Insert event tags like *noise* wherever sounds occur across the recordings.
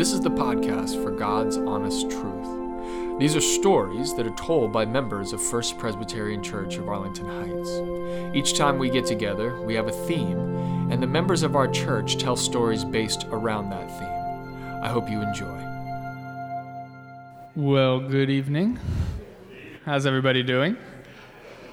This is the podcast for God's honest truth. These are stories that are told by members of First Presbyterian Church of Arlington Heights. Each time we get together, we have a theme, and the members of our church tell stories based around that theme. I hope you enjoy. Well, good evening. How's everybody doing?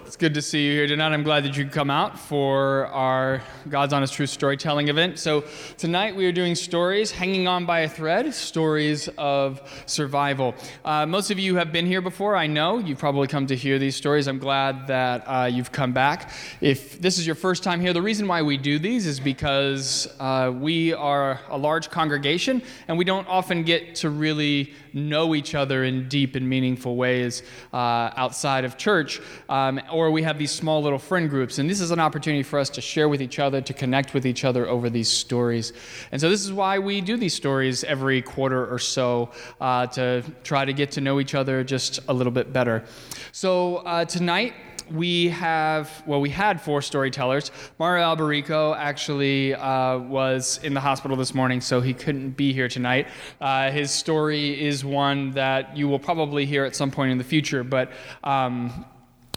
It's good to see you here tonight. I'm glad that you could come out for our God's Honest Truth storytelling event. So, tonight we are doing stories hanging on by a thread, stories of survival. Uh, most of you have been here before, I know. You've probably come to hear these stories. I'm glad that uh, you've come back. If this is your first time here, the reason why we do these is because uh, we are a large congregation and we don't often get to really know each other in deep and meaningful ways uh, outside of church. Um, or we have these small little friend groups. And this is an opportunity for us to share with each other, to connect with each other over these stories. And so this is why we do these stories every quarter or so uh, to try to get to know each other just a little bit better. So uh, tonight, we have, well, we had four storytellers. Mario Alberico actually uh, was in the hospital this morning, so he couldn't be here tonight. Uh, his story is one that you will probably hear at some point in the future, but um,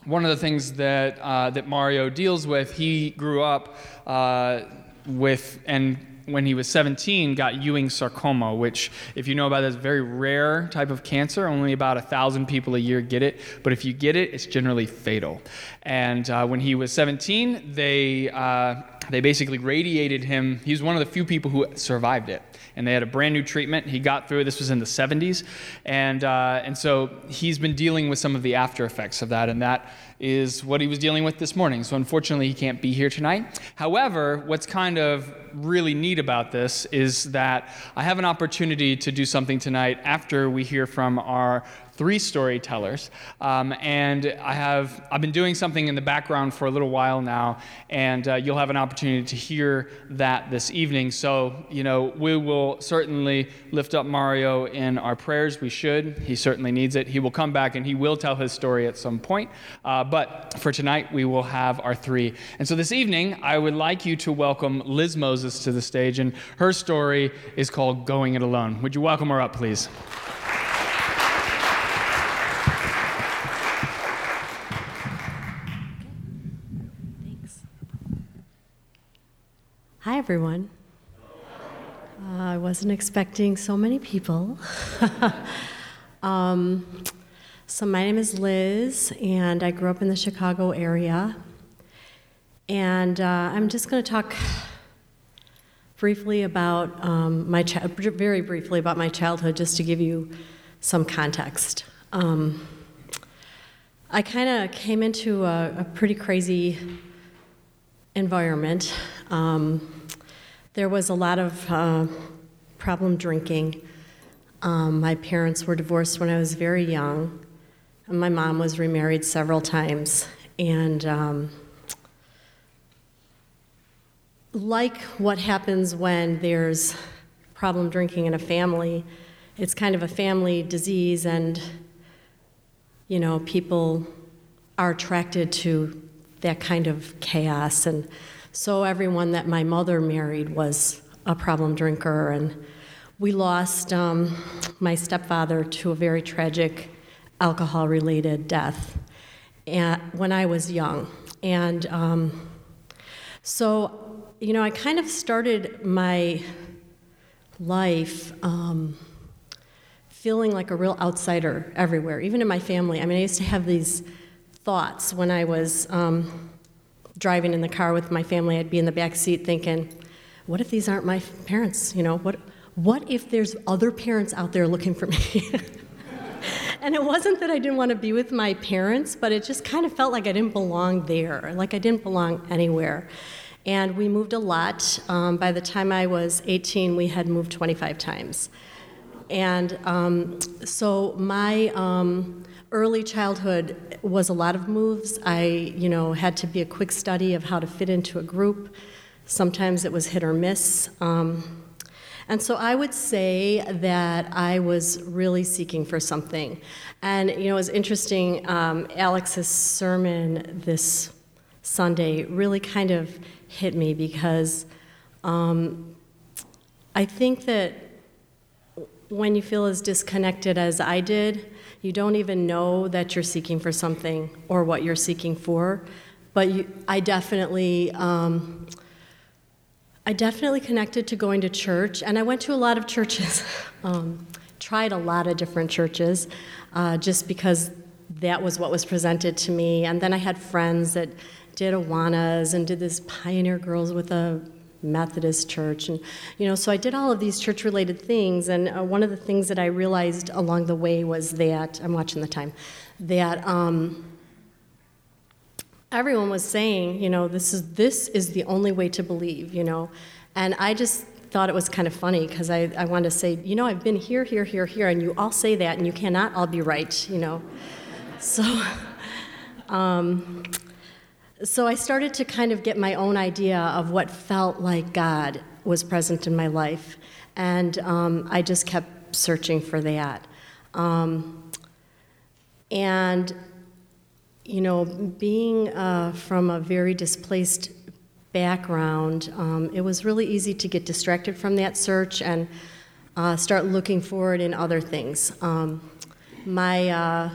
one of the things that, uh, that Mario deals with, he grew up uh, with, and when he was 17, got Ewing sarcoma, which, if you know about it, is a very rare type of cancer. Only about a thousand people a year get it, but if you get it, it's generally fatal. And uh, when he was 17, they uh, they basically radiated him. He was one of the few people who survived it. And they had a brand new treatment. He got through. This was in the 70s. And, uh, and so he's been dealing with some of the after effects of that. And that is what he was dealing with this morning. So unfortunately, he can't be here tonight. However, what's kind of really neat about this is that I have an opportunity to do something tonight after we hear from our three storytellers. Um, and I have, I've been doing something in the background for a little while now, and uh, you'll have an opportunity to hear that this evening. So, you know, we will certainly lift up Mario in our prayers. We should. He certainly needs it. He will come back and he will tell his story at some point. Uh, but for tonight, we will have our three. And so this evening, I would like you to welcome Liz Moses to the stage, and her story is called Going It Alone. Would you welcome her up, please? Hi, everyone. Uh, I wasn't expecting so many people. *laughs* um, so, my name is Liz, and I grew up in the Chicago area. And uh, I'm just going to talk briefly about um, my chi- very briefly about my childhood, just to give you some context. Um, I kind of came into a, a pretty crazy environment. Um, there was a lot of uh, problem drinking. Um, my parents were divorced when I was very young. And my mom was remarried several times. And um, like what happens when there's problem drinking in a family, it's kind of a family disease, and you know, people are attracted to that kind of chaos. And so everyone that my mother married was a problem drinker. And we lost um, my stepfather to a very tragic alcohol related death at, when I was young. And um, so, you know, I kind of started my life. Um, feeling like a real outsider everywhere, even in my family. I mean, I used to have these thoughts when I was um, driving in the car with my family. I'd be in the back seat thinking, what if these aren't my parents? You know, what, what if there's other parents out there looking for me? *laughs* and it wasn't that I didn't want to be with my parents, but it just kind of felt like I didn't belong there, like I didn't belong anywhere. And we moved a lot. Um, by the time I was 18, we had moved 25 times. And um, so my um, early childhood was a lot of moves. I, you know, had to be a quick study of how to fit into a group. Sometimes it was hit or miss. Um, and so I would say that I was really seeking for something. And, you know, it was interesting, um, Alex's sermon this Sunday really kind of hit me because um, I think that when you feel as disconnected as I did, you don't even know that you're seeking for something or what you're seeking for. But you, I definitely, um, I definitely connected to going to church, and I went to a lot of churches. *laughs* um, tried a lot of different churches, uh, just because that was what was presented to me. And then I had friends that did Awanas and did this Pioneer Girls with a Methodist church, and you know, so I did all of these church-related things. And uh, one of the things that I realized along the way was that I'm watching the time, that um, everyone was saying, you know, this is this is the only way to believe, you know, and I just thought it was kind of funny because I, I wanted to say, you know, I've been here, here, here, here, and you all say that, and you cannot all be right, you know. So, *laughs* um, so I started to kind of get my own idea of what felt like God was present in my life, and um, I just kept searching for that. Um, and you know, being uh, from a very displaced background, um, it was really easy to get distracted from that search and uh, start looking for it in other things. Um, my uh,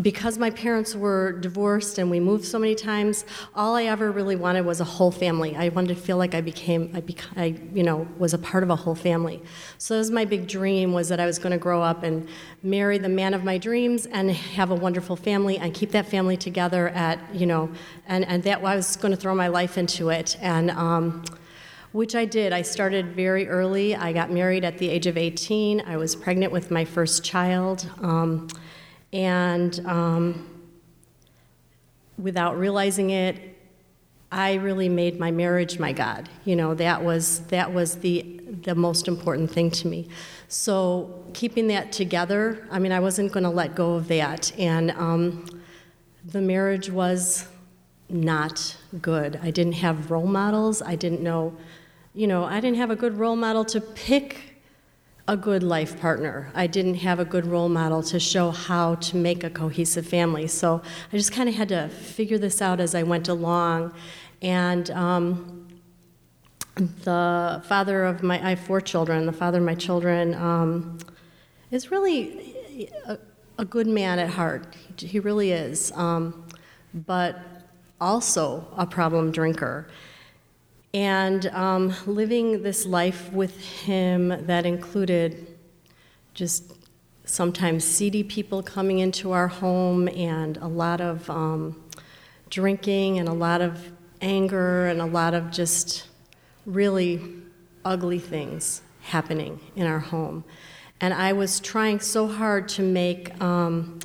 because my parents were divorced and we moved so many times, all I ever really wanted was a whole family. I wanted to feel like I became, I, bec- I you know, was a part of a whole family. So that was my big dream was that I was going to grow up and marry the man of my dreams and have a wonderful family and keep that family together at, you know, and, and that I was going to throw my life into it. And, um, which I did. I started very early. I got married at the age of 18. I was pregnant with my first child. Um, and um, without realizing it, I really made my marriage my God. You know, that was that was the the most important thing to me. So keeping that together, I mean, I wasn't going to let go of that, and um, the marriage was not good. I didn't have role models. I didn't know, you know, I didn't have a good role model to pick a good life partner. I didn't have a good role model to show how to make a cohesive family. So I just kind of had to figure this out as I went along. And um, the father of my, I have four children, the father of my children um, is really a, a, good man at heart. He really is. Um, but also a problem drinker and um, living this life with him that included just sometimes seedy people coming into our home and a lot of um, drinking and a lot of anger and a lot of just really ugly things happening in our home. And I was trying so hard to make um,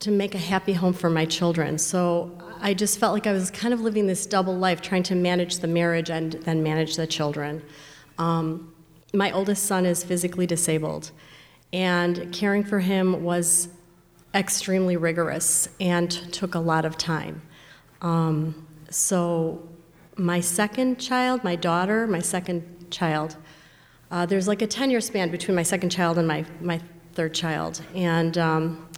to make a happy home for my children. So I just felt like I was kind of living this double life, trying to manage the marriage and then manage the children. Um, my oldest son is physically disabled, and caring for him was extremely rigorous and took a lot of time. Um, so, my second child, my daughter, my second child, uh, there's like a 10 year span between my second child and my, my third child. And um,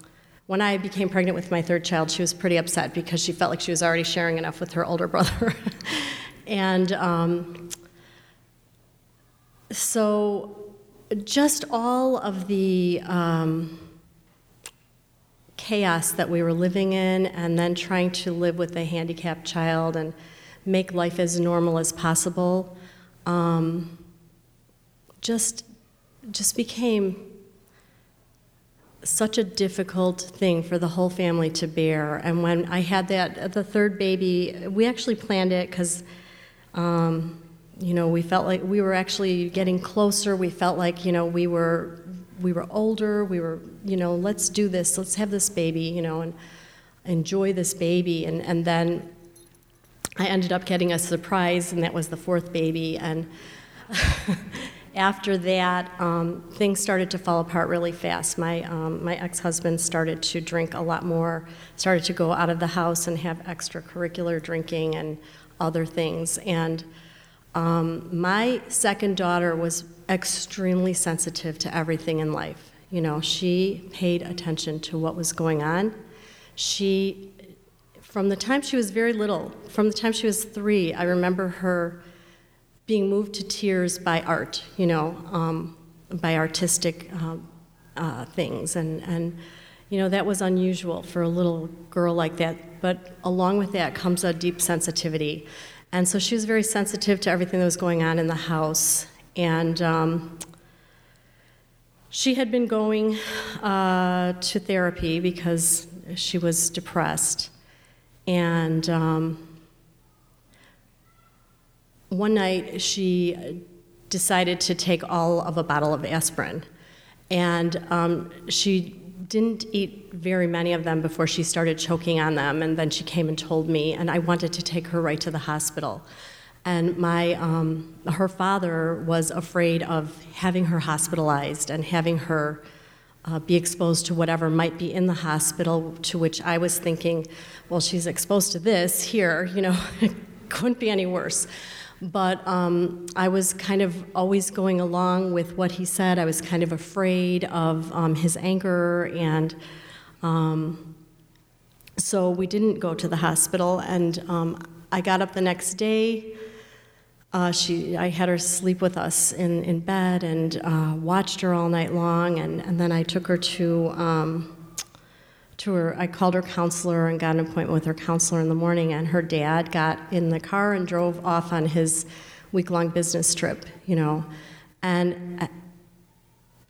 when I became pregnant with my third child, she was pretty upset because she felt like she was already sharing enough with her older brother. *laughs* and um, so, just all of the um, chaos that we were living in, and then trying to live with a handicapped child and make life as normal as possible, um, just just became such a difficult thing for the whole family to bear. And when I had that, the third baby, we actually planned it because, um, you know, we felt like we were actually getting closer. We felt like, you know, we were we were older. We were, you know, let's do this. Let's have this baby, you know, and enjoy this baby. And and then I ended up getting a surprise, and that was the fourth baby. And *laughs* after that, um, things started to fall apart really fast. My, um, my ex husband started to drink a lot more, started to go out of the house and have extracurricular drinking and other things. And um, my second daughter was extremely sensitive to everything in life. You know, she paid attention to what was going on. She, from the time she was very little, from the time she was three, I remember her being moved to tears by art, you know, um, by artistic uh, uh, things. And, and, you know, that was unusual for a little girl like that. But along with that comes a deep sensitivity. And so she was very sensitive to everything that was going on in the house. And um, she had been going uh, to therapy because she was depressed. And um, one night she decided to take all of a bottle of aspirin. And um, she didn't eat very many of them before she started choking on them. And then she came and told me, and I wanted to take her right to the hospital. And my, um, her father was afraid of having her hospitalized and having her uh, be exposed to whatever might be in the hospital, to which I was thinking, well, she's exposed to this here, you know, it *laughs* couldn't be any worse. But um, I was kind of always going along with what he said. I was kind of afraid of um, his anger, and um, so we didn't go to the hospital. And um, I got up the next day. Uh, she, I had her sleep with us in, in bed and uh, watched her all night long, and, and then I took her to um, to her. I called her counselor and got an appointment with her counselor in the morning, and her dad got in the car and drove off on his week long business trip, you know. And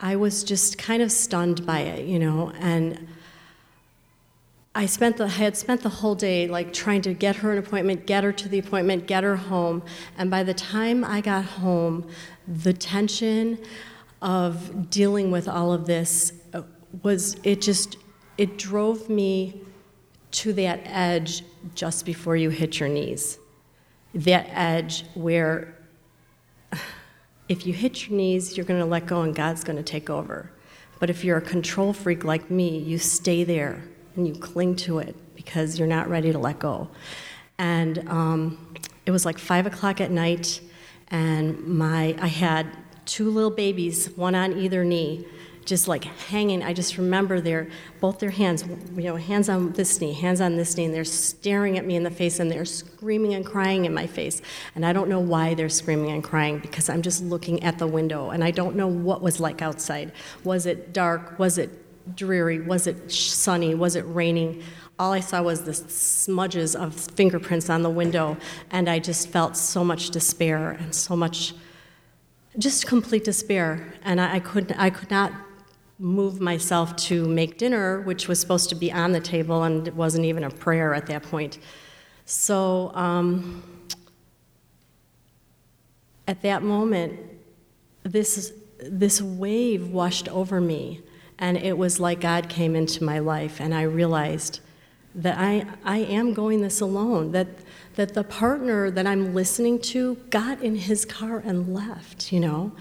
I was just kind of stunned by it, you know, and I spent the I had spent the whole day like trying to get her an appointment, get her to the appointment, get her home, and by the time I got home, the tension of dealing with all of this was it just it drove me to that edge just before you hit your knees. That edge where if you hit your knees, you're going to let go and God's going to take over. But if you're a control freak like me, you stay there and you cling to it because you're not ready to let go. And um, it was like five o'clock at night, and my I had two little babies, one on either knee, just like hanging. I just remember their both their hands, you know, hands on this knee, hands on this knee, and they're staring at me in the face and they're screaming and crying in my face. And I don't know why they're screaming and crying because I'm just looking at the window and I don't know what was like outside. Was it dark? Was it dreary? Was it sunny? Was it raining? All I saw was the smudges of fingerprints on the window, and I just felt so much despair and so much just complete despair. And I, I, could, I could not move myself to make dinner, which was supposed to be on the table, and it wasn't even a prayer at that point. So um, at that moment, this, this wave washed over me, and it was like God came into my life, and I realized that I, I am going this alone, that, that the partner that I'm listening to got in his car and left, you know?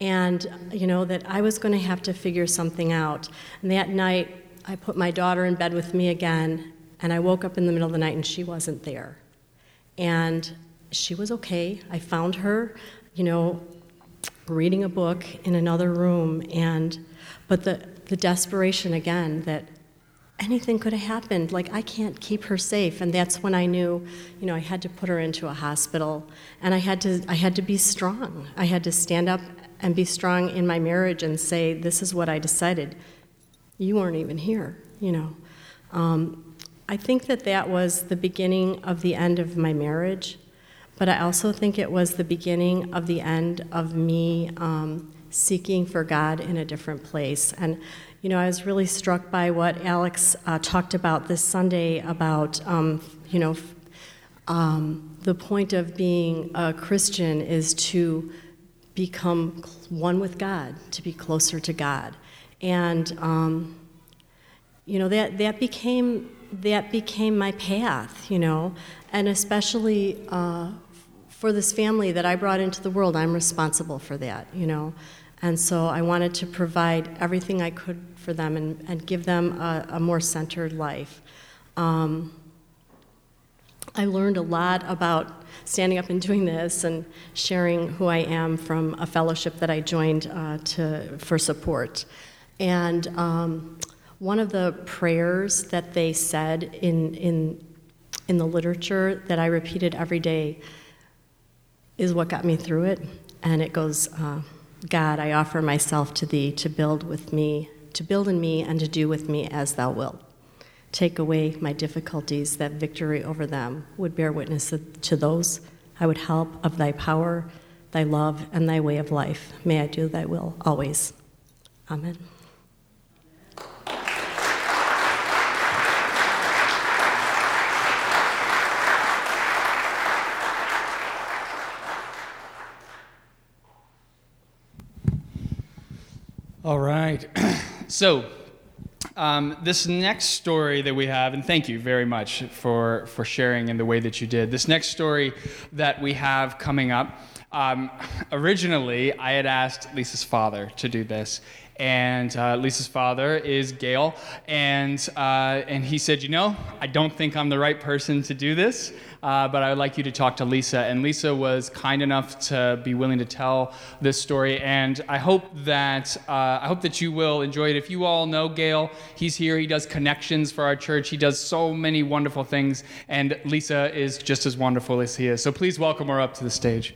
And you know that I was going to have to figure something out. And that night, I put my daughter in bed with me again, and I woke up in the middle of the night and she wasn't there. And she was okay. I found her, you know, reading a book in another room, and but the the desperation again that anything could have happened. Like, I can't keep her safe. And that's when I knew, you know, I had to put her into a hospital. And I had to, I had to be strong. I had to stand up and be strong in my marriage and say, this is what I decided. You weren't even here, you know. Um, I think that that was the beginning of the end of my marriage, but I also think it was the beginning of the end of me um, seeking for God in a different place. And, you know, I was really struck by what Alex uh, talked about this Sunday about, um, you know, um, the point of being a Christian is to become one with God, to be closer to God. And, um, you know, that, that, became, that became my path, you know, and especially uh, for this family that I brought into the world, I'm responsible for that, you know. And so I wanted to provide everything I could for them and, and give them a, a more centered life. Um, I learned a lot about standing up and doing this and sharing who I am from a fellowship that I joined uh, to, for support. And um, one of the prayers that they said in, in, in the literature that I repeated every day is what got me through it. And it goes, uh, God, I offer myself to thee to build with me, to build in me and to do with me as thou wilt. Take away my difficulties, that victory over them would bear witness to those I would help of thy power, thy love, and thy way of life. May I do thy will always. Amen. All right. *clears throat* so, um, this next story that we have, and thank you very much for, for sharing in the way that you did. This next story that we have coming up, um, originally I had asked Lisa's father to do this, and uh, Lisa's father is Gail, and uh, and he said, you know, I don't think I'm the right person to do this, uh, but I would like you to talk to Lisa. And Lisa was kind enough to be willing to tell this story, and I hope that uh, I hope that you will enjoy it. If you all know Gail, he's here. He does connections for our church. He does so many wonderful things, and Lisa is just as wonderful as he is. So please welcome her up to the stage.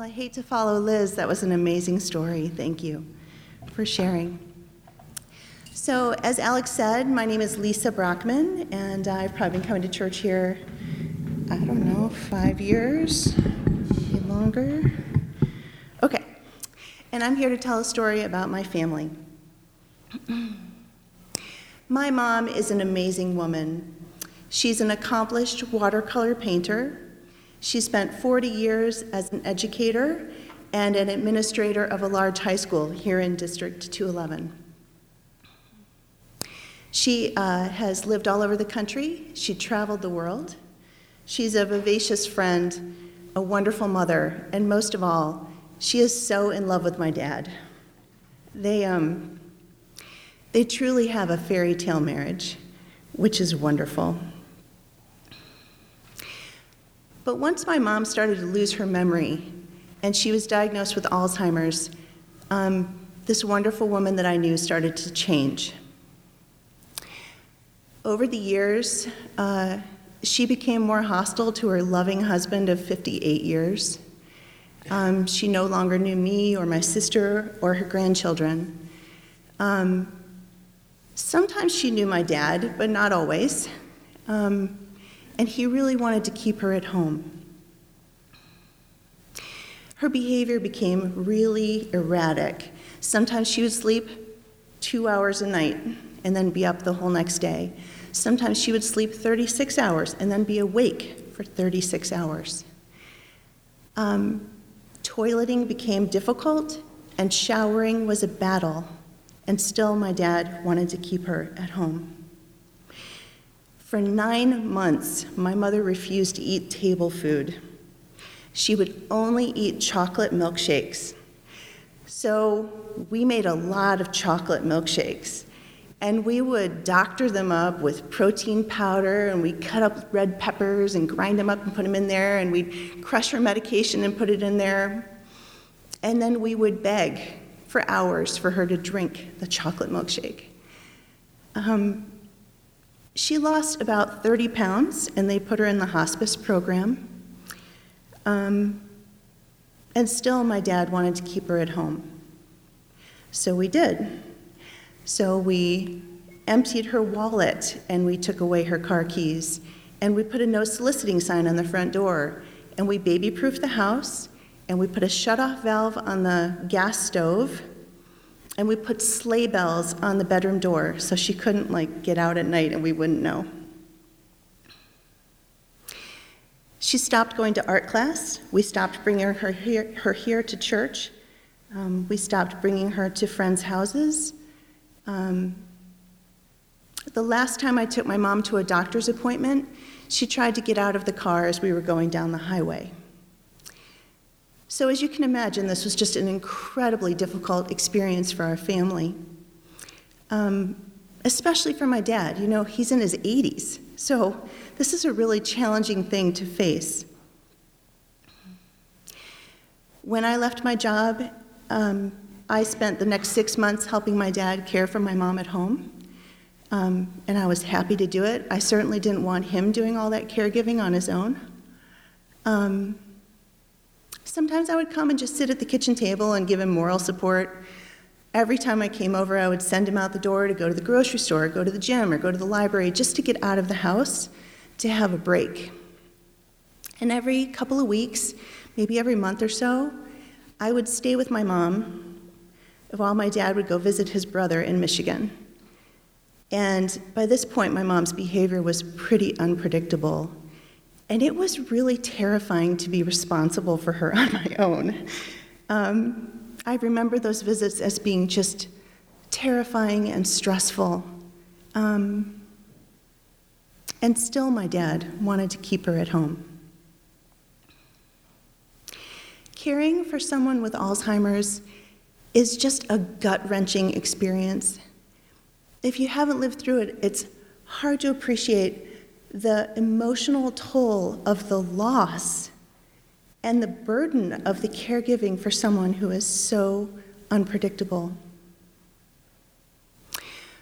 Well, I hate to follow Liz. That was an amazing story. Thank you for sharing. So, as Alex said, my name is Lisa Brockman, and I've probably been coming to church here, I don't know, five years, maybe longer. Okay, and I'm here to tell a story about my family. *clears throat* my mom is an amazing woman. She's an accomplished watercolor painter she spent 40 years as an educator and an administrator of a large high school here in District 211. She uh, has lived all over the country. She traveled the world. She's a vivacious friend, a wonderful mother, and most of all, she is so in love with my dad. They, um, they truly have a fairy tale marriage, which is wonderful. But once my mom started to lose her memory and she was diagnosed with Alzheimer's, um, this wonderful woman that I knew started to change. Over the years, uh, she became more hostile to her loving husband of 58 years. Um, she no longer knew me or my sister or her grandchildren. Um, sometimes she knew my dad, but not always. Um, and he really wanted to keep her at home. Her behavior became really erratic. Sometimes she would sleep two hours a night and then be up the whole next day. Sometimes she would sleep 36 hours and then be awake for 36 hours. Um, toileting became difficult, and showering was a battle, and still my dad wanted to keep her at home. For nine months, my mother refused to eat table food. She would only eat chocolate milkshakes. So we made a lot of chocolate milkshakes. And we would doctor them up with protein powder, and we'd cut up red peppers and grind them up and put them in there, and we'd crush her medication and put it in there. And then we would beg for hours for her to drink the chocolate milkshake. Um, she lost about 30 pounds, and they put her in the hospice program. Um, and still, my dad wanted to keep her at home. So we did. So we emptied her wallet and we took away her car keys. And we put a no soliciting sign on the front door. And we baby proofed the house. And we put a shut off valve on the gas stove and we put sleigh bells on the bedroom door so she couldn't like get out at night and we wouldn't know. She stopped going to art class. We stopped bringing her here, her here to church. Um, we stopped bringing her to friends' houses. Um, the last time I took my mom to a doctor's appointment, she tried to get out of the car as we were going down the highway. So, as you can imagine, this was just an incredibly difficult experience for our family, um, especially for my dad. You know, he's in his 80s, so this is a really challenging thing to face. When I left my job, um, I spent the next six months helping my dad care for my mom at home. Um, and I was happy to do it. I certainly didn't want him doing all that caregiving on his own. Um, sometimes I would come and just sit at the kitchen table and give him moral support. Every time I came over, I would send him out the door to go to the grocery store, go to the gym, or go to the library just to get out of the house to have a break. And every couple of weeks, maybe every month or so, I would stay with my mom while my dad would go visit his brother in Michigan. And by this point, my mom's behavior was pretty unpredictable. And it was really terrifying to be responsible for her *laughs* on my own. Um, I remember those visits as being just terrifying and stressful. Um, and still, my dad wanted to keep her at home. Caring for someone with Alzheimer's is just a gut wrenching experience. If you haven't lived through it, it's hard to appreciate the emotional toll of the loss and the burden of the caregiving for someone who is so unpredictable.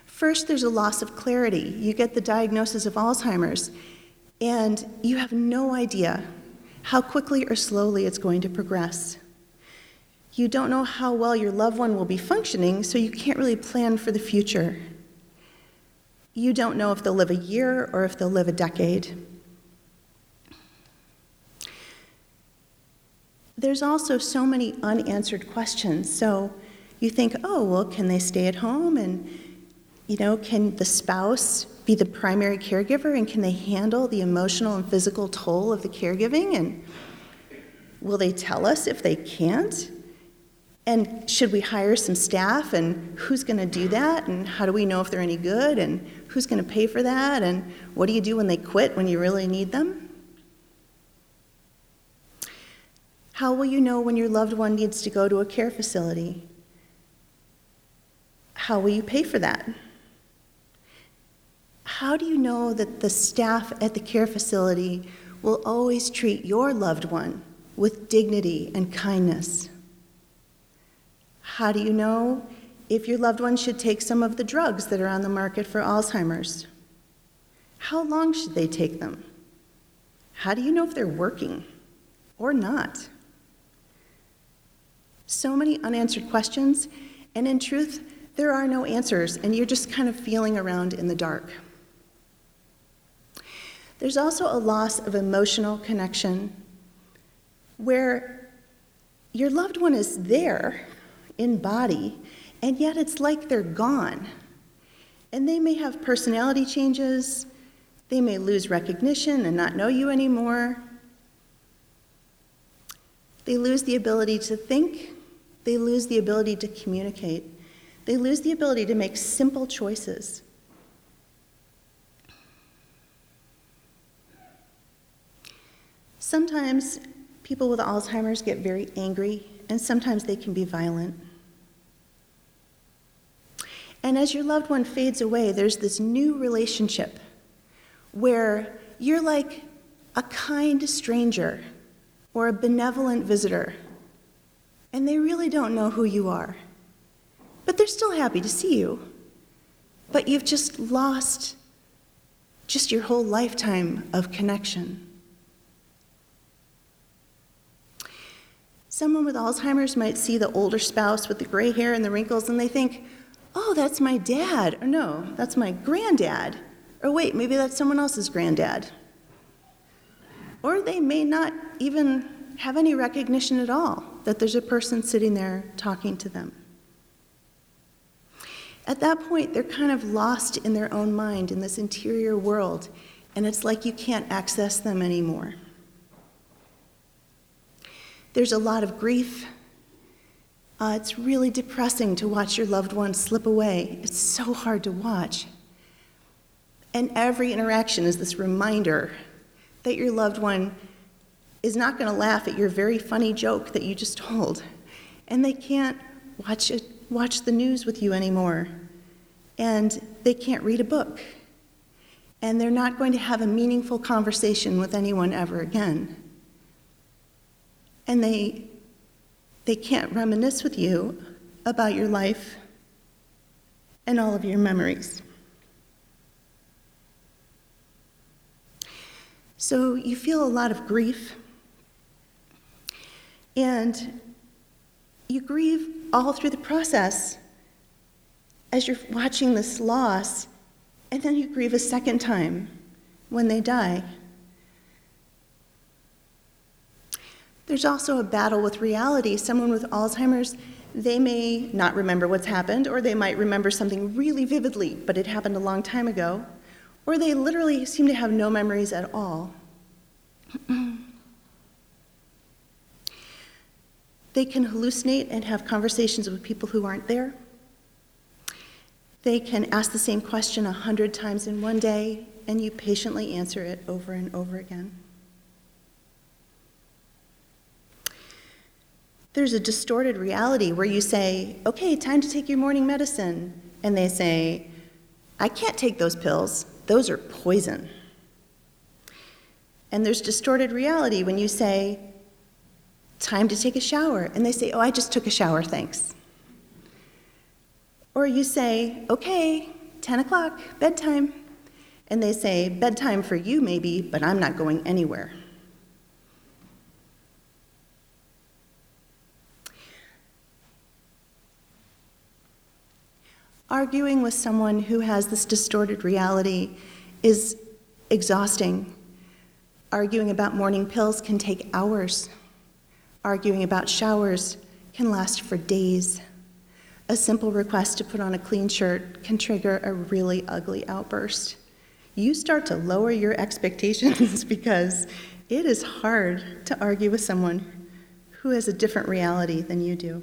First, there's a loss of clarity. You get the diagnosis of Alzheimer's, and you have no idea how quickly or slowly it's going to progress. You don't know how well your loved one will be functioning, so you can't really plan for the future. You don't know if they'll live a year or if they'll live a decade. There's also so many unanswered questions. So you think, oh, well, can they stay at home? And, you know, can the spouse be the primary caregiver? And can they handle the emotional and physical toll of the caregiving? And will they tell us if they can't? And should we hire some staff? And who's going to do that? And how do we know if they're any good? And Who's going to pay for that? And what do you do when they quit when you really need them? How will you know when your loved one needs to go to a care facility? How will you pay for that? How do you know that the staff at the care facility will always treat your loved one with dignity and kindness? How do you know if your loved one should take some of the drugs that are on the market for Alzheimer's. How long should they take them? How do you know if they're working or not? So many unanswered questions, and in truth, there are no answers, and you're just kind of feeling around in the dark. There's also a loss of emotional connection where your loved one is there in body, and yet it's like they're gone. And they may have personality changes, they may lose recognition and not know you anymore. They lose the ability to think, they lose the ability to communicate, they lose the ability to make simple choices. Sometimes people with Alzheimer's get very angry, and sometimes they can be violent. And as your loved one fades away, there's this new relationship where you're like a kind stranger or a benevolent visitor, and they really don't know who you are. But they're still happy to see you. But you've just lost just your whole lifetime of connection. Someone with Alzheimer's might see the older spouse with the gray hair and the wrinkles, and they think, oh, that's my dad. Or no, that's my granddad. Or wait, maybe that's someone else's granddad. Or they may not even have any recognition at all that there's a person sitting there talking to them. At that point, they're kind of lost in their own mind in this interior world, and it's like you can't access them anymore. There's a lot of grief uh, it's really depressing to watch your loved one slip away. It's so hard to watch. And every interaction is this reminder that your loved one is not going to laugh at your very funny joke that you just told. And they can't watch, it, watch the news with you anymore. And they can't read a book. And they're not going to have a meaningful conversation with anyone ever again. And they they can't reminisce with you about your life and all of your memories. So you feel a lot of grief, and you grieve all through the process as you're watching this loss, and then you grieve a second time when they die. There's also a battle with reality. Someone with Alzheimer's, they may not remember what's happened, or they might remember something really vividly, but it happened a long time ago or they literally seem to have no memories at all. *clears throat* they can hallucinate and have conversations with people who aren't there. They can ask the same question a hundred times in one day, and you patiently answer it over and over again. There's a distorted reality where you say, okay, time to take your morning medicine. And they say, I can't take those pills. Those are poison. And there's distorted reality when you say, time to take a shower. And they say, oh, I just took a shower, thanks. Or you say, okay, 10 o'clock, bedtime. And they say, bedtime for you, maybe, but I'm not going anywhere. Arguing with someone who has this distorted reality is exhausting. Arguing about morning pills can take hours. Arguing about showers can last for days. A simple request to put on a clean shirt can trigger a really ugly outburst. You start to lower your expectations *laughs* because it is hard to argue with someone who has a different reality than you do.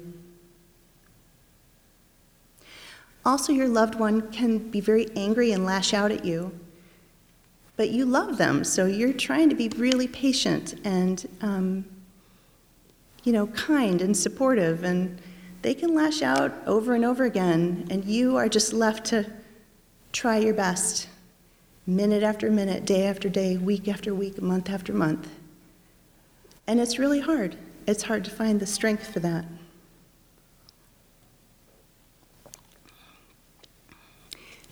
Also, your loved one can be very angry and lash out at you, but you love them, so you're trying to be really patient and, um, you know, kind and supportive, and they can lash out over and over again, and you are just left to try your best, minute after minute, day after day, week after week, month after month. And it's really hard. It's hard to find the strength for that.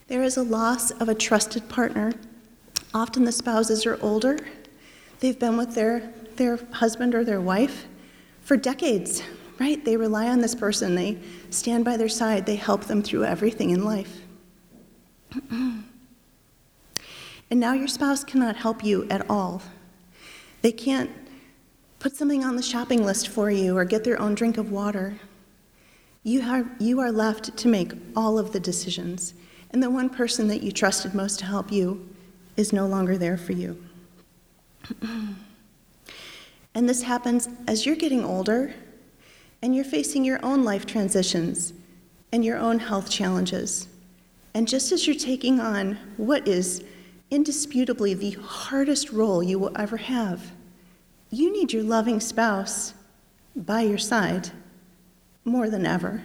There is a loss of a trusted partner. Often the spouses are older. They've been with their, their husband or their wife for decades, right? They rely on this person. They stand by their side. They help them through everything in life. *clears throat* and now your spouse cannot help you at all. They can't put something on the shopping list for you or get their own drink of water. You are, you are left to make all of the decisions and the one person that you trusted most to help you is no longer there for you. *clears throat* and this happens as you're getting older and you're facing your own life transitions and your own health challenges. And just as you're taking on what is indisputably the hardest role you will ever have, you need your loving spouse by your side more than ever.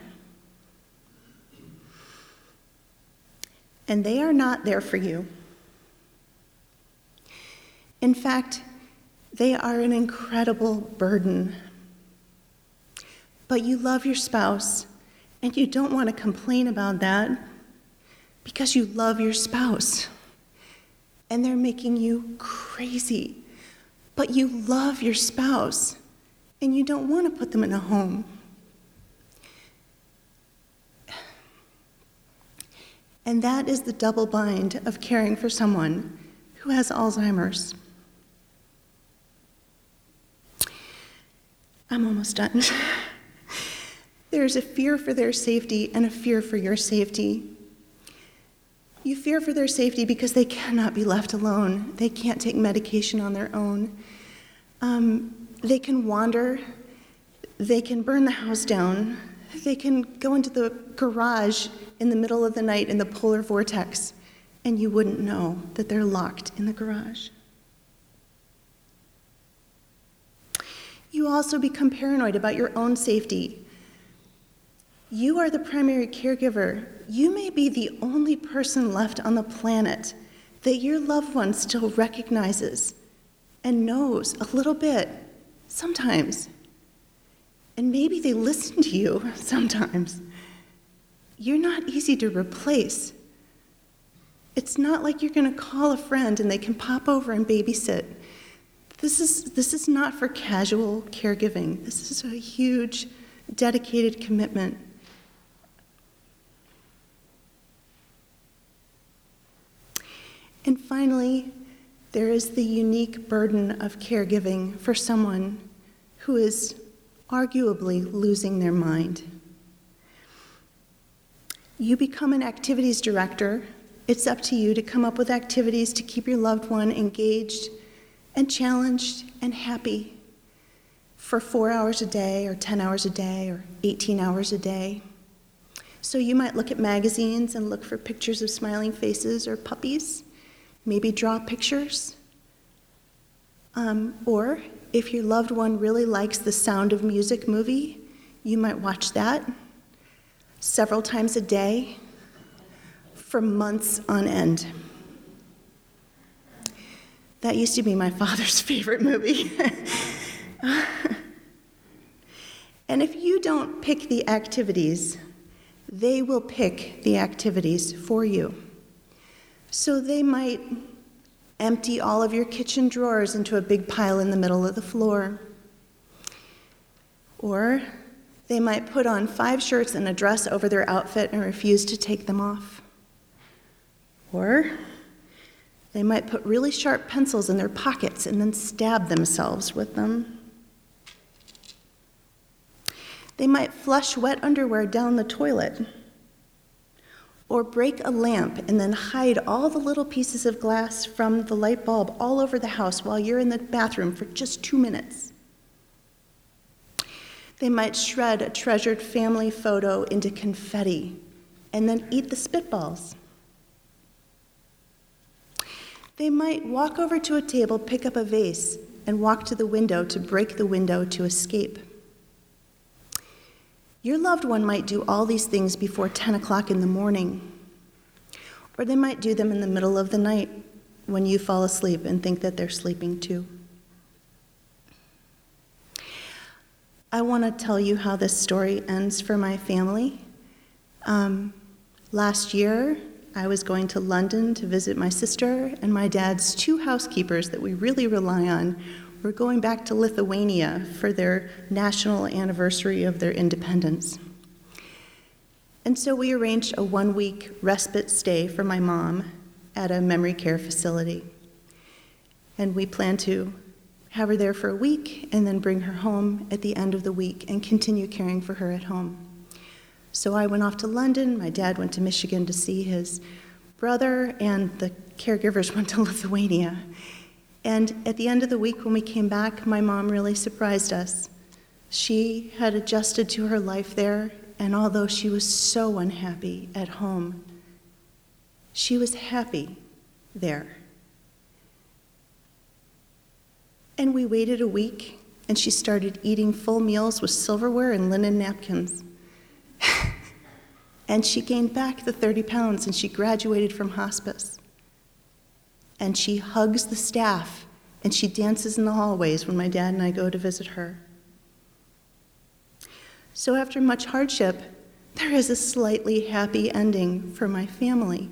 And they are not there for you. In fact, they are an incredible burden. But you love your spouse, and you don't want to complain about that because you love your spouse. And they're making you crazy. But you love your spouse, and you don't want to put them in a home. And that is the double bind of caring for someone who has Alzheimer's. I'm almost done. *laughs* There's a fear for their safety and a fear for your safety. You fear for their safety because they cannot be left alone. They can't take medication on their own. Um, they can wander. They can burn the house down. They can go into the garage in the middle of the night in the polar vortex, and you wouldn't know that they're locked in the garage. You also become paranoid about your own safety. You are the primary caregiver. You may be the only person left on the planet that your loved one still recognizes and knows a little bit, sometimes. And maybe they listen to you *laughs* sometimes. You're not easy to replace. It's not like you're going to call a friend and they can pop over and babysit. This is, this is not for casual caregiving. This is a huge, dedicated commitment. And finally, there is the unique burden of caregiving for someone who is arguably losing their mind. You become an activities director. It's up to you to come up with activities to keep your loved one engaged and challenged and happy for four hours a day, or 10 hours a day, or 18 hours a day. So you might look at magazines and look for pictures of smiling faces or puppies, maybe draw pictures. Um, or if your loved one really likes the Sound of Music movie, you might watch that several times a day for months on end. That used to be my *laughs* father's favorite movie. *laughs* and if you don't pick the activities, they will pick the activities for you. So they might empty all of your kitchen drawers into a big pile in the middle of the floor. Or they might put on five shirts and a dress over their outfit and refuse to take them off. Or they might put really sharp pencils in their pockets and then stab themselves with them. They might flush wet underwear down the toilet. Or break a lamp and then hide all the little pieces of glass from the light bulb all over the house while you're in the bathroom for just two minutes. They might shred a treasured family photo into confetti and then eat the spitballs. They might walk over to a table, pick up a vase, and walk to the window to break the window to escape. Your loved one might do all these things before 10 o'clock in the morning, or they might do them in the middle of the night when you fall asleep and think that they're sleeping too. I want to tell you how this story ends for my family. Um, last year, I was going to London to visit my sister and my dad's two housekeepers that we really rely on. We're going back to Lithuania for their national anniversary of their independence. And so we arranged a one week respite stay for my mom at a memory care facility. And we plan to have her there for a week and then bring her home at the end of the week and continue caring for her at home. So I went off to London. My dad went to Michigan to see his brother, and the caregivers *laughs* went to Lithuania. And at the end of the week, when we came back, my mom really surprised us. She had adjusted to her life there, and although she was so unhappy at home, she was happy there. And we waited a week, and she started eating full meals with silverware and linen napkins. *laughs* and she gained back the 30 pounds and she graduated from hospice. And she hugs the staff and she dances in the hallways when my dad and I go to visit her. So, after much hardship, there is a slightly happy ending for my family.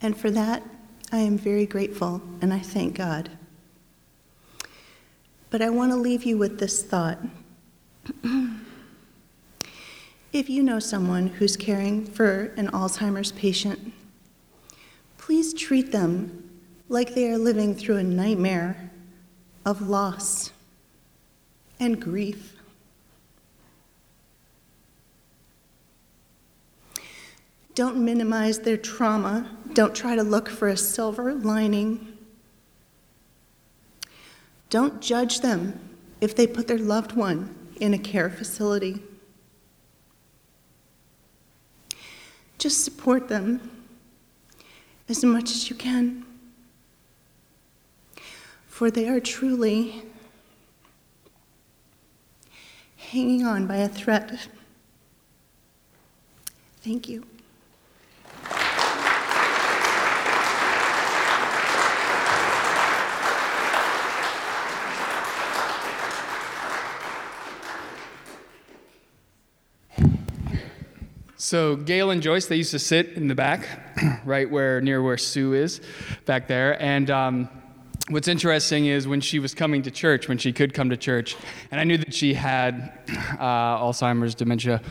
And for that, I am very grateful and I thank God. But I want to leave you with this thought. *clears throat* if you know someone who's caring for an Alzheimer's patient, please treat them like they are living through a nightmare of loss and grief. Don't minimize their trauma. Don't try to look for a silver lining. Don't judge them if they put their loved one in a care facility. Just support them as much as you can, for they are truly hanging on by a thread. Thank you. So Gail and Joyce, they used to sit in the back, *clears throat* right where near where Sue is, back there. And um, what's interesting is when she was coming to church, when she could come to church, and I knew that she had *clears throat* uh, Alzheimer's, dementia,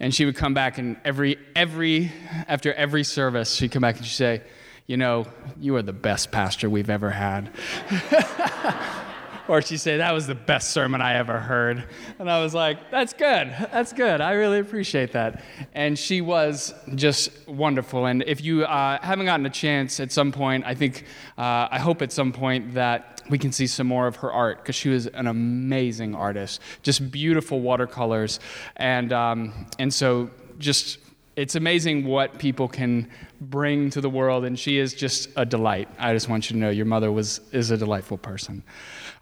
and she would come back and every every after every service, she'd come back and she'd say, "You know, you are the best pastor we've ever had." *laughs* or she'd say, That was the best sermon I ever heard. And I was like, That's good. That's good. I really appreciate that. And she was just wonderful. And if you uh, haven't gotten a chance at some point, I think, uh, I hope at some point that we can see some more of her art because she was an amazing artist, just beautiful watercolors. And, um, and so just it's amazing what people can bring to the world and she is just a delight i just want you to know your mother was is a delightful person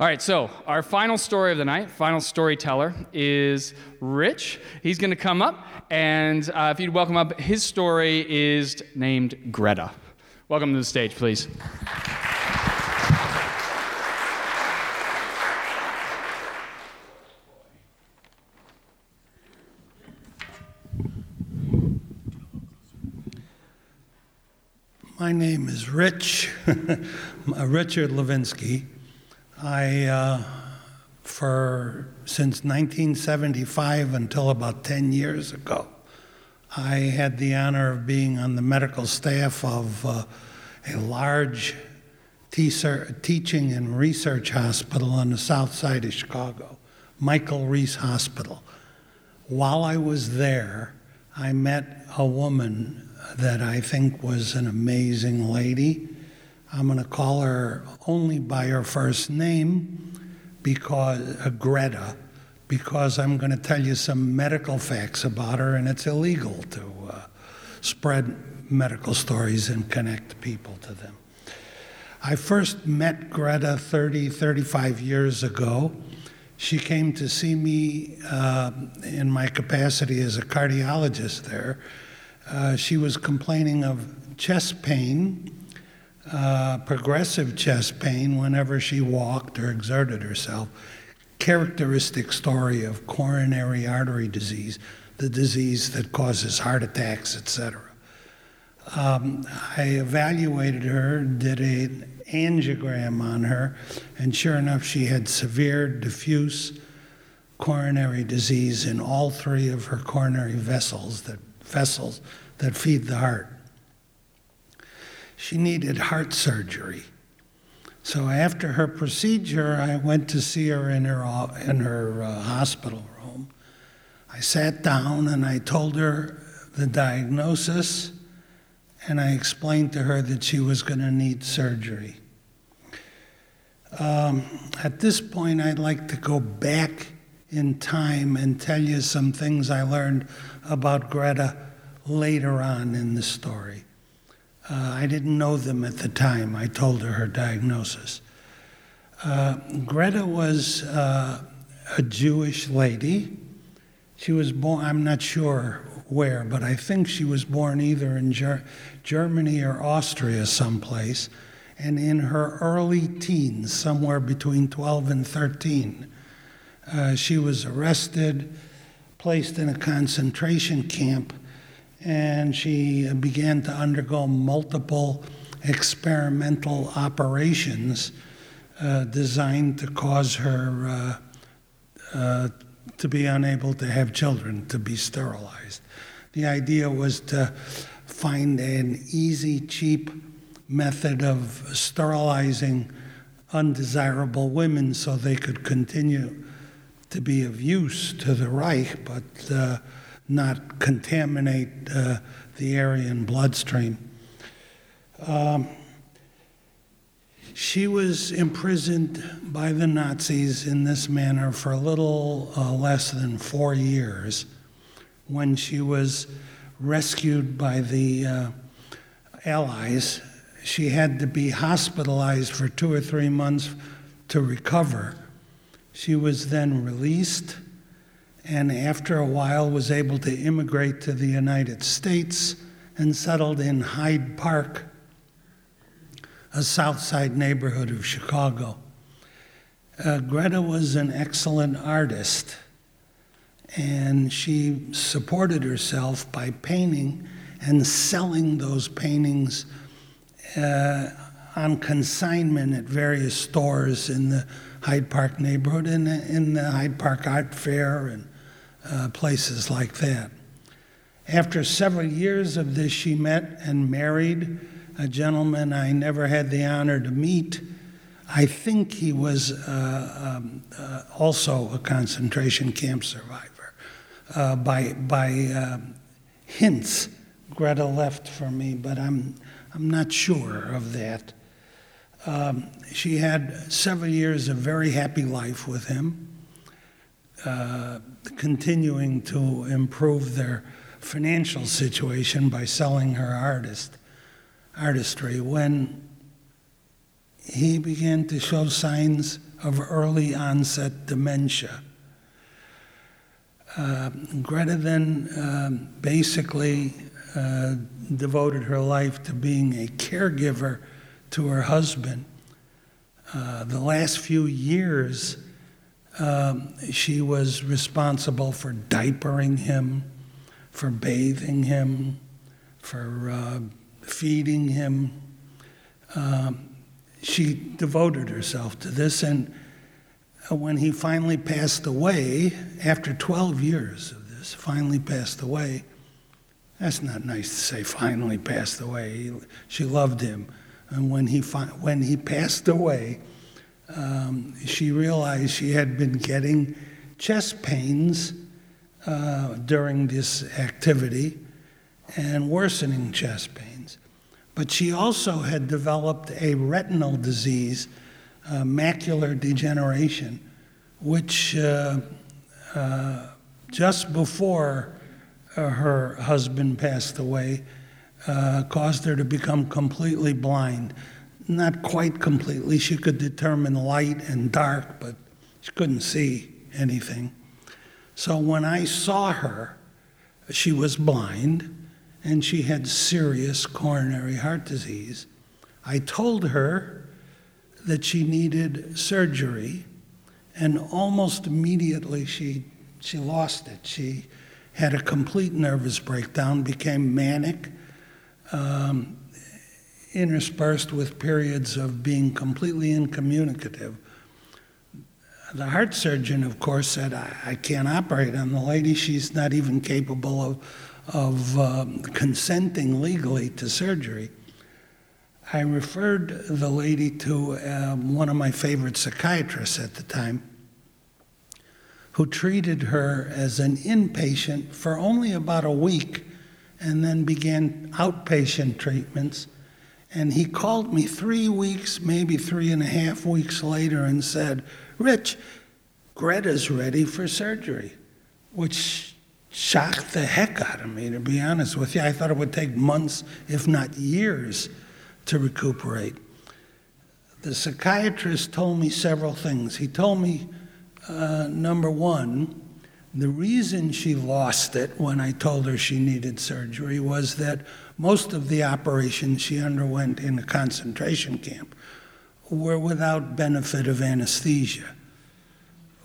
all right, so our final story of the night, final storyteller is Rich. He's going to come up, and uh, if you'd welcome up, his story is named Greta. Welcome to the stage, please. My name is Rich, *laughs* Richard Levinsky. I, uh, for since 1975 until about 10 years ago, I had the honor of being on the medical staff of uh, a large teaching and research hospital on the south side of Chicago, Michael Reese Hospital. While I was there, I met a woman that I think was an amazing lady. I'm going to call her only by her first name, because uh, Greta, because I'm going to tell you some medical facts about her, and it's illegal to uh, spread medical stories and connect people to them. I first met Greta 30, 35 years ago. She came to see me uh, in my capacity as a cardiologist there. Uh, she was complaining of chest pain uh, progressive chest pain whenever she walked or exerted herself. Characteristic story of coronary artery disease, the disease that causes heart attacks, etc. Um, I evaluated her, did an angiogram on her, and sure enough, she had severe diffuse coronary disease in all three of her coronary vessels that vessels that feed the heart she needed heart surgery. So after her procedure, I went to see her in her, in her uh, hospital room. I sat down and I told her the diagnosis, and I explained to her that she was going to need surgery. Um, at this point, I'd like to go back in time and tell you some things I learned about Greta later on in the story. Uh, I didn't know them at the time. I told her her diagnosis. Uh, Greta was uh, a Jewish lady. She was born, I'm not sure where, but I think she was born either in Ger- Germany or Austria, someplace. And in her early teens, somewhere between 12 and 13, uh, she was arrested, placed in a concentration camp, and she began to undergo multiple experimental operations uh, designed to cause her uh, uh, to be unable to have children, to be sterilized. The idea was to find an easy, cheap method of sterilizing undesirable women so they could continue to be of use to the Reich, but uh, not contaminate uh, the Aryan bloodstream. Um, she was imprisoned by the Nazis in this manner for a little uh, less than four years when she was rescued by the uh, Allies. She had to be hospitalized for two or three months to recover. She was then released and after a while was able to immigrate to the United States and settled in Hyde Park, a South Side neighborhood of Chicago. Uh, Greta was an excellent artist, and she supported herself by painting and selling those paintings uh, on consignment at various stores in the Hyde Park neighborhood and in the Hyde Park Art Fair and uh, places like that. After several years of this, she met and married a gentleman I never had the honor to meet. I think he was uh, um, uh, also a concentration camp survivor. Uh, by by um, hints, Greta left for me, but I'm I'm not sure of that. Um, she had several years of very happy life with him, uh, continuing to improve their financial situation by selling her artist artistry. When he began to show signs of early onset dementia. Uh, Greta then um, basically uh, devoted her life to being a caregiver to her husband. Uh, the last few years, um, she was responsible for diapering him, for bathing him, for uh, feeding him. Um, she devoted herself to this, and when he finally passed away, after 12 years of this, finally passed away, that's not nice to say, finally passed away. She loved him. And when he, when he passed away, um, she realized she had been getting chest pains uh, during this activity and worsening chest pains. But she also had developed a retinal disease, uh, macular degeneration, which uh, uh just before uh, her husband passed away, uh, caused her to become completely blind. Not quite completely. She could determine light and dark, but she couldn't see anything. So when I saw her, she was blind and she had serious coronary heart disease. I told her that she needed surgery, and almost immediately she, she lost it. She had a complete nervous breakdown, became manic, um, interspersed with periods of being completely incommunicative. The heart surgeon, of course, said, I, I can't operate on the lady. She's not even capable of, of um, consenting legally to surgery. I referred the lady to um, one of my favorite psychiatrists at the time, who treated her as an inpatient for only about a week and then began outpatient treatments. And he called me three weeks, maybe three and a half weeks later, and said, Rich, Greta's ready for surgery, which shocked the heck out of me, to be honest with you. I thought it would take months, if not years, to recuperate. The psychiatrist told me several things. He told me, uh, number one, the reason she lost it when I told her she needed surgery was that most of the operations she underwent in a concentration camp were without benefit of anesthesia.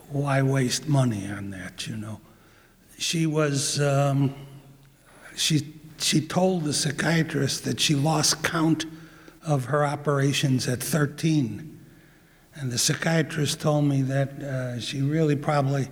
Why waste money on that, you know? She was, um, she, she told the psychiatrist that she lost count of her operations at 13. And the psychiatrist told me that uh, she really probably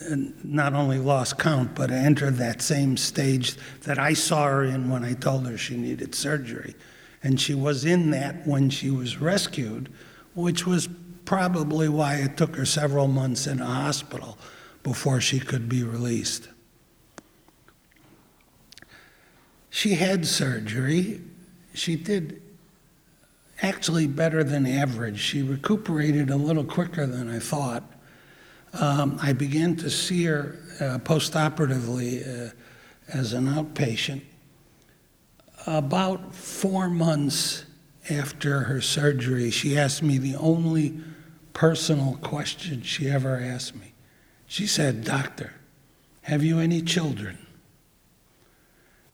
not only lost count, but entered that same stage that I saw her in when I told her she needed surgery. And she was in that when she was rescued, which was probably why it took her several months in a hospital before she could be released. She had surgery. She did actually better than average. She recuperated a little quicker than I thought um, I began to see her uh, postoperatively uh, as an outpatient. About four months after her surgery, she asked me the only personal question she ever asked me. She said, Doctor, have you any children?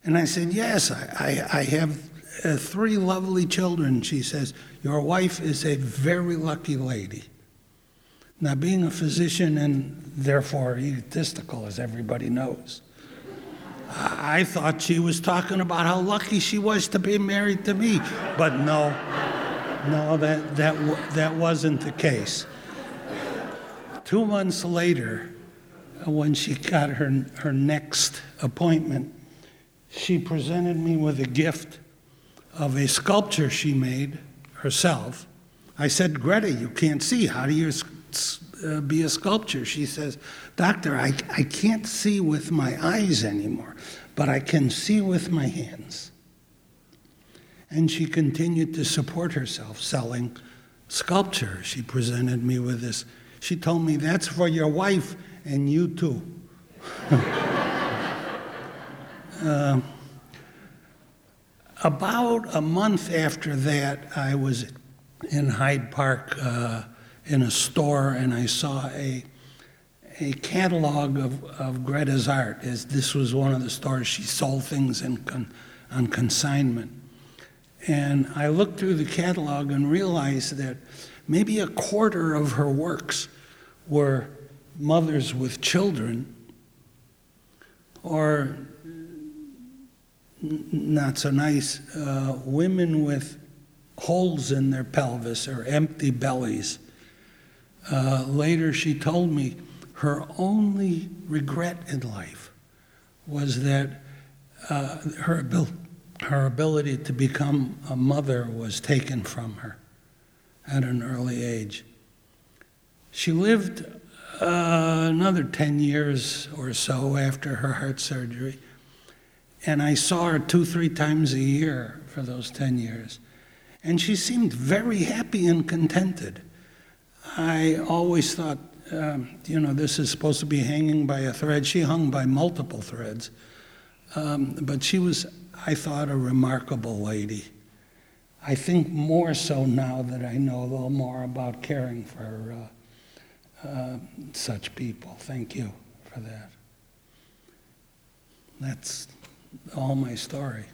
And I said, Yes, I, I, I have uh, three lovely children. She says, Your wife is a very lucky lady. Now, being a physician and therefore egotistical, as everybody knows, I thought she was talking about how lucky she was to be married to me. But no, no, that, that, that wasn't the case. Two months later, when she got her, her next appointment, she presented me with a gift of a sculpture she made herself. I said, Greta, you can't see. How do you uh, be a sculptor? She says, Doctor, I, I can't see with my eyes anymore, but I can see with my hands. And she continued to support herself selling sculpture. She presented me with this. She told me, That's for your wife and you too. *laughs* uh, about a month after that, I was in Hyde Park uh, in a store and I saw a, a catalog of, of Greta's art. As this was one of the stores she sold things in con, on consignment. And I looked through the catalog and realized that maybe a quarter of her works were mothers with children or not so nice uh, women with holes in their pelvis or empty bellies. Uh, later, she told me her only regret in life was that uh, her, abil- her ability to become a mother was taken from her at an early age. She lived uh, another 10 years or so after her heart surgery. And I saw her two, three times a year for those 10 years. And she seemed very happy and contented. I always thought, um, you know, this is supposed to be hanging by a thread. She hung by multiple threads. Um, but she was, I thought, a remarkable lady. I think more so now that I know a little more about caring for uh, uh, such people. Thank you for that. That's all my story.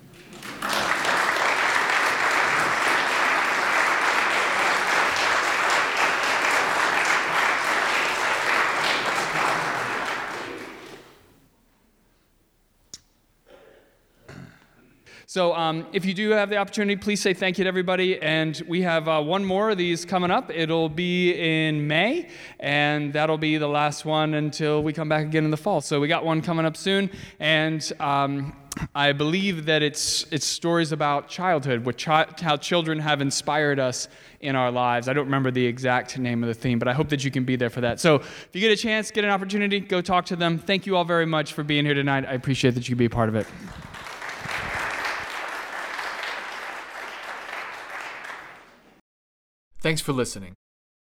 So, um, if you do have the opportunity, please say thank you to everybody. And we have uh, one more of these coming up. It'll be in May, and that'll be the last one until we come back again in the fall. So, we got one coming up soon. And um, I believe that it's, it's stories about childhood, chi- how children have inspired us in our lives. I don't remember the exact name of the theme, but I hope that you can be there for that. So if you get a chance, get an opportunity, go talk to them. Thank you all very much for being here tonight. I appreciate that you can be a part of it. Thanks for listening.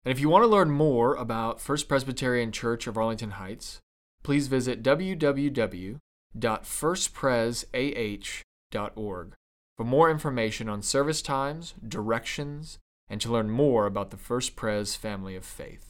And if you want to learn more about First Presbyterian Church of Arlington Heights, please visit www.firstpresah.org for more information on service times, directions, and to learn more about the First Pres family of faith.